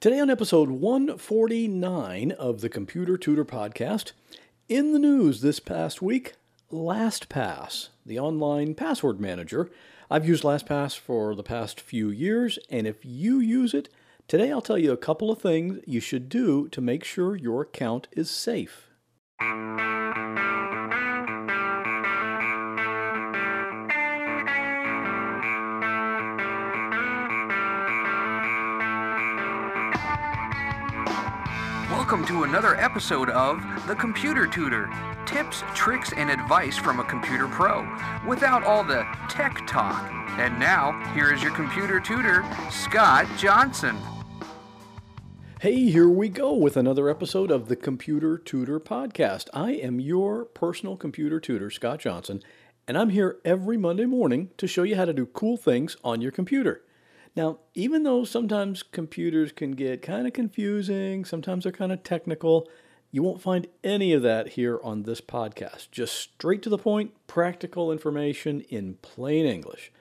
Today, on episode 149 of the Computer Tutor Podcast, in the news this past week, LastPass, the online password manager. I've used LastPass for the past few years, and if you use it, today I'll tell you a couple of things you should do to make sure your account is safe. Welcome to another episode of The Computer Tutor tips, tricks, and advice from a computer pro without all the tech talk. And now, here is your computer tutor, Scott Johnson. Hey, here we go with another episode of the Computer Tutor Podcast. I am your personal computer tutor, Scott Johnson, and I'm here every Monday morning to show you how to do cool things on your computer. Now, even though sometimes computers can get kind of confusing, sometimes they're kind of technical, you won't find any of that here on this podcast. Just straight to the point, practical information in plain English.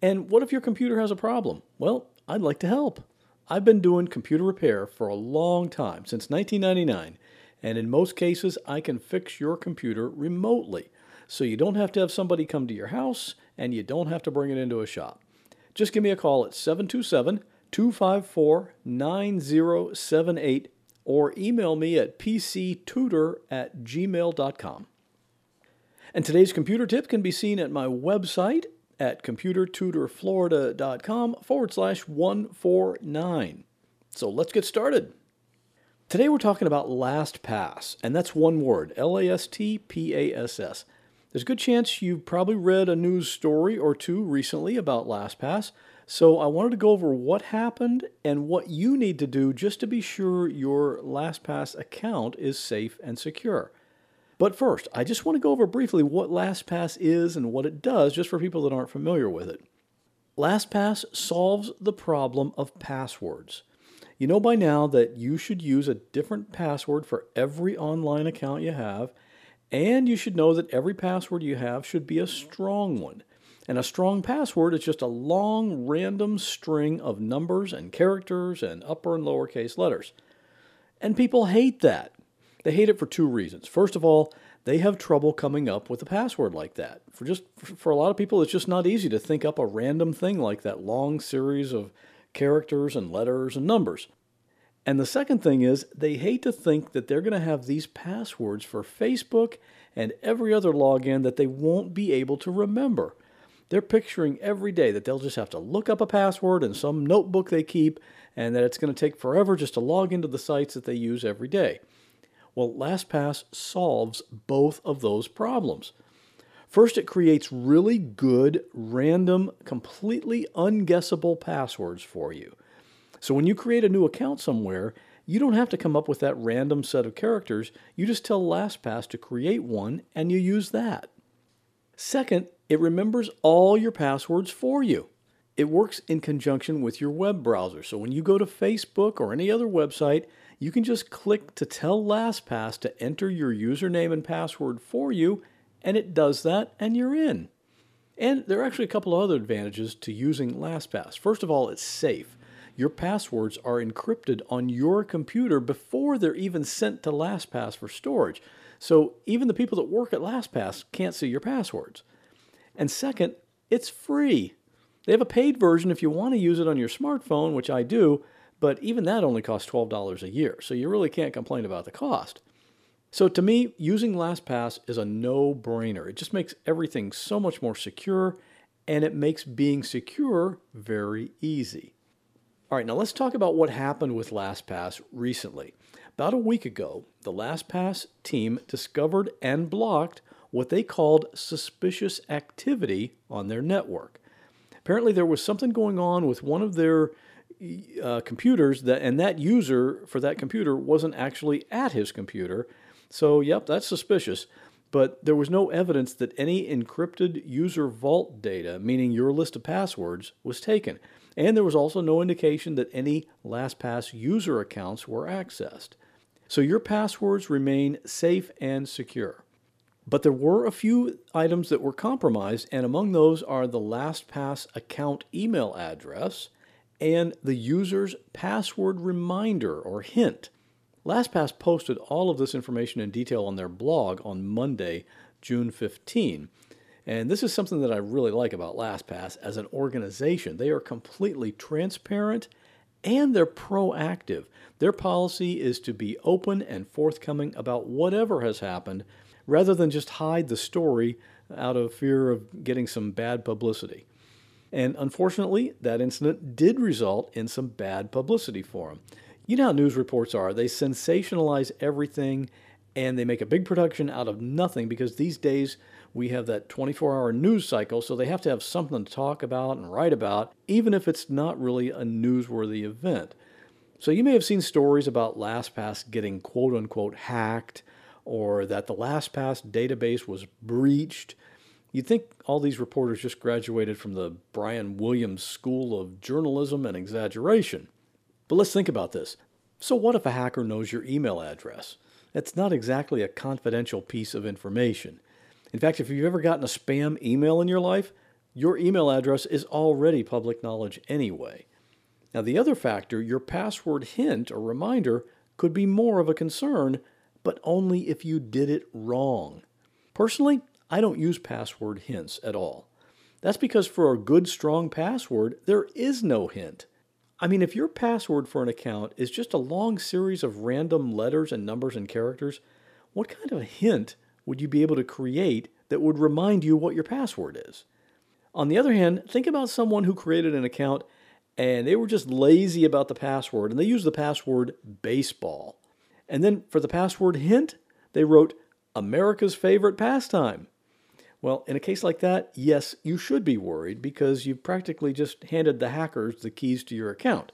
And what if your computer has a problem? Well, I'd like to help. I've been doing computer repair for a long time, since 1999, and in most cases, I can fix your computer remotely. So you don't have to have somebody come to your house, and you don't have to bring it into a shop. Just give me a call at 727 254 9078 or email me at pctutor at gmail.com. And today's computer tip can be seen at my website at computertutorflorida.com forward slash 149. So let's get started. Today we're talking about LastPass, and that's one word L A S T P A S S. There's a good chance you've probably read a news story or two recently about LastPass, so I wanted to go over what happened and what you need to do just to be sure your LastPass account is safe and secure. But first, I just want to go over briefly what LastPass is and what it does, just for people that aren't familiar with it. LastPass solves the problem of passwords. You know by now that you should use a different password for every online account you have and you should know that every password you have should be a strong one. And a strong password is just a long random string of numbers and characters and upper and lowercase letters. And people hate that. They hate it for two reasons. First of all, they have trouble coming up with a password like that. For just for a lot of people it's just not easy to think up a random thing like that long series of characters and letters and numbers. And the second thing is, they hate to think that they're going to have these passwords for Facebook and every other login that they won't be able to remember. They're picturing every day that they'll just have to look up a password in some notebook they keep, and that it's going to take forever just to log into the sites that they use every day. Well, LastPass solves both of those problems. First, it creates really good, random, completely unguessable passwords for you. So when you create a new account somewhere, you don't have to come up with that random set of characters. You just tell LastPass to create one and you use that. Second, it remembers all your passwords for you. It works in conjunction with your web browser. So when you go to Facebook or any other website, you can just click to tell LastPass to enter your username and password for you, and it does that, and you're in. And there are actually a couple of other advantages to using LastPass. First of all, it's safe your passwords are encrypted on your computer before they're even sent to LastPass for storage. So even the people that work at LastPass can't see your passwords. And second, it's free. They have a paid version if you want to use it on your smartphone, which I do, but even that only costs $12 a year, so you really can't complain about the cost. So to me, using LastPass is a no-brainer. It just makes everything so much more secure, and it makes being secure very easy. All right, now let's talk about what happened with LastPass recently. About a week ago, the LastPass team discovered and blocked what they called suspicious activity on their network. Apparently, there was something going on with one of their uh, computers that, and that user for that computer wasn't actually at his computer. So, yep, that's suspicious. But there was no evidence that any encrypted user vault data, meaning your list of passwords, was taken and there was also no indication that any LastPass user accounts were accessed. So your passwords remain safe and secure. But there were a few items that were compromised, and among those are the LastPass account email address and the user's password reminder or hint. LastPass posted all of this information in detail on their blog on Monday, June 15. And this is something that I really like about LastPass as an organization. They are completely transparent and they're proactive. Their policy is to be open and forthcoming about whatever has happened rather than just hide the story out of fear of getting some bad publicity. And unfortunately, that incident did result in some bad publicity for them. You know how news reports are. They sensationalize everything and they make a big production out of nothing because these days we have that 24 hour news cycle, so they have to have something to talk about and write about, even if it's not really a newsworthy event. So you may have seen stories about LastPass getting quote unquote hacked or that the LastPass database was breached. You'd think all these reporters just graduated from the Brian Williams School of Journalism and Exaggeration. But let's think about this. So, what if a hacker knows your email address? That's not exactly a confidential piece of information. In fact, if you've ever gotten a spam email in your life, your email address is already public knowledge anyway. Now, the other factor, your password hint or reminder, could be more of a concern, but only if you did it wrong. Personally, I don't use password hints at all. That's because for a good, strong password, there is no hint. I mean, if your password for an account is just a long series of random letters and numbers and characters, what kind of a hint would you be able to create that would remind you what your password is? On the other hand, think about someone who created an account and they were just lazy about the password and they used the password baseball. And then for the password hint, they wrote America's favorite pastime. Well, in a case like that, yes, you should be worried because you've practically just handed the hackers the keys to your account.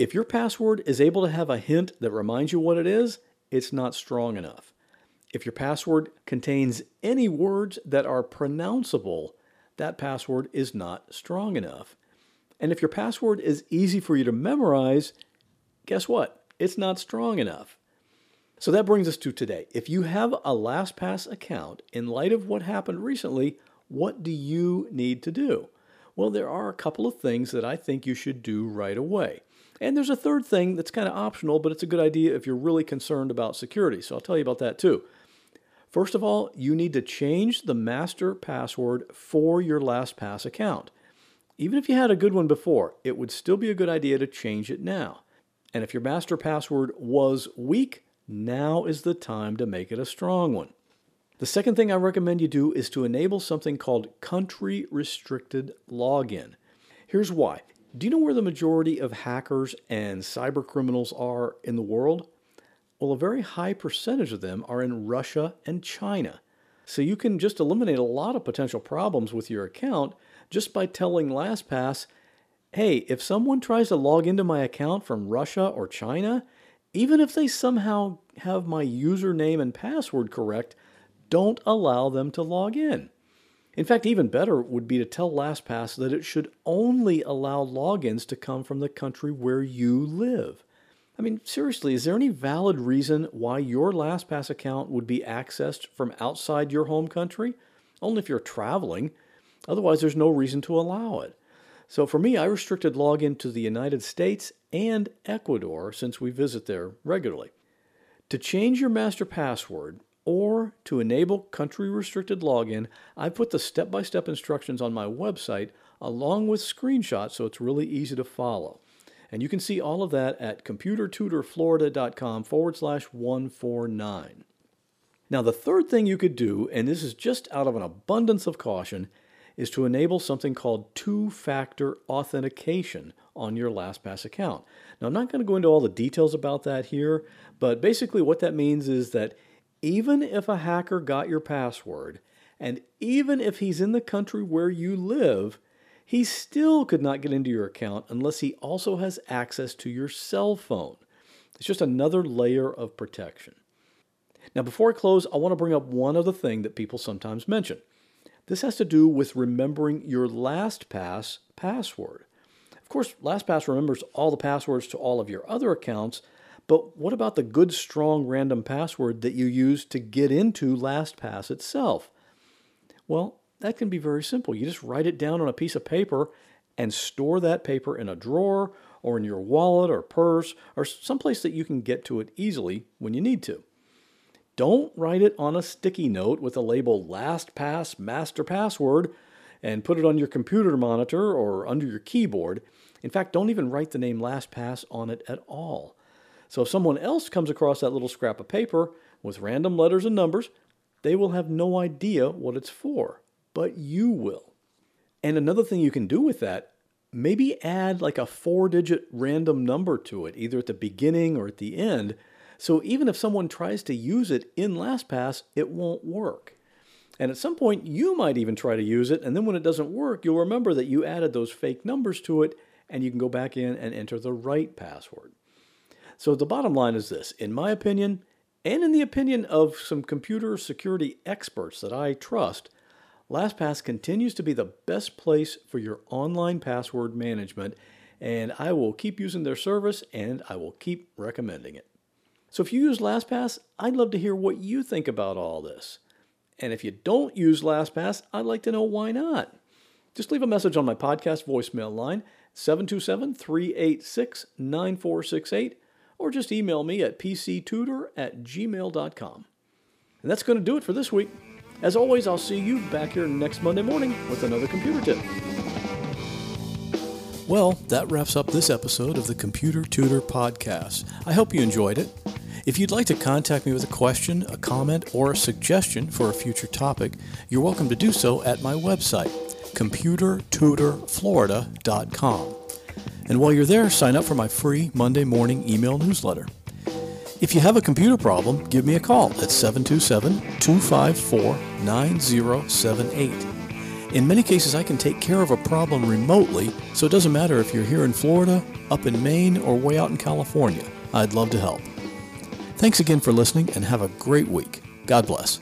If your password is able to have a hint that reminds you what it is, it's not strong enough. If your password contains any words that are pronounceable, that password is not strong enough. And if your password is easy for you to memorize, guess what? It's not strong enough. So that brings us to today. If you have a LastPass account, in light of what happened recently, what do you need to do? Well, there are a couple of things that I think you should do right away. And there's a third thing that's kind of optional, but it's a good idea if you're really concerned about security. So I'll tell you about that too. First of all, you need to change the master password for your LastPass account. Even if you had a good one before, it would still be a good idea to change it now. And if your master password was weak, now is the time to make it a strong one. The second thing I recommend you do is to enable something called country restricted login. Here's why. Do you know where the majority of hackers and cyber criminals are in the world? Well, a very high percentage of them are in Russia and China. So you can just eliminate a lot of potential problems with your account just by telling LastPass, hey, if someone tries to log into my account from Russia or China, even if they somehow have my username and password correct, don't allow them to log in. In fact, even better would be to tell LastPass that it should only allow logins to come from the country where you live. I mean, seriously, is there any valid reason why your LastPass account would be accessed from outside your home country? Only if you're traveling. Otherwise, there's no reason to allow it. So for me, I restricted login to the United States and Ecuador since we visit there regularly. To change your master password or to enable country restricted login, I put the step by step instructions on my website along with screenshots so it's really easy to follow. And you can see all of that at computertutorflorida.com forward slash 149. Now, the third thing you could do, and this is just out of an abundance of caution, is to enable something called two factor authentication on your LastPass account. Now, I'm not going to go into all the details about that here, but basically, what that means is that even if a hacker got your password, and even if he's in the country where you live, he still could not get into your account unless he also has access to your cell phone. It's just another layer of protection. Now, before I close, I want to bring up one other thing that people sometimes mention. This has to do with remembering your LastPass password. Of course, LastPass remembers all the passwords to all of your other accounts, but what about the good, strong random password that you use to get into LastPass itself? Well, that can be very simple. You just write it down on a piece of paper and store that paper in a drawer or in your wallet or purse or someplace that you can get to it easily when you need to. Don't write it on a sticky note with a label LastPass Master Password and put it on your computer monitor or under your keyboard. In fact, don't even write the name LastPass on it at all. So if someone else comes across that little scrap of paper with random letters and numbers, they will have no idea what it's for, but you will. And another thing you can do with that, maybe add like a four digit random number to it, either at the beginning or at the end. So even if someone tries to use it in LastPass, it won't work. And at some point, you might even try to use it, and then when it doesn't work, you'll remember that you added those fake numbers to it, and you can go back in and enter the right password. So the bottom line is this in my opinion, and in the opinion of some computer security experts that I trust, LastPass continues to be the best place for your online password management, and I will keep using their service and I will keep recommending it. So if you use LastPass, I'd love to hear what you think about all this. And if you don't use LastPass, I'd like to know why not. Just leave a message on my podcast voicemail line, 727 386 9468, or just email me at pctutor at gmail.com. And that's going to do it for this week. As always, I'll see you back here next Monday morning with another computer tip. Well, that wraps up this episode of the Computer Tutor Podcast. I hope you enjoyed it. If you'd like to contact me with a question, a comment, or a suggestion for a future topic, you're welcome to do so at my website, computertutorflorida.com. And while you're there, sign up for my free Monday morning email newsletter. If you have a computer problem, give me a call at 727 254 9078. In many cases, I can take care of a problem remotely, so it doesn't matter if you're here in Florida, up in Maine, or way out in California. I'd love to help. Thanks again for listening and have a great week. God bless.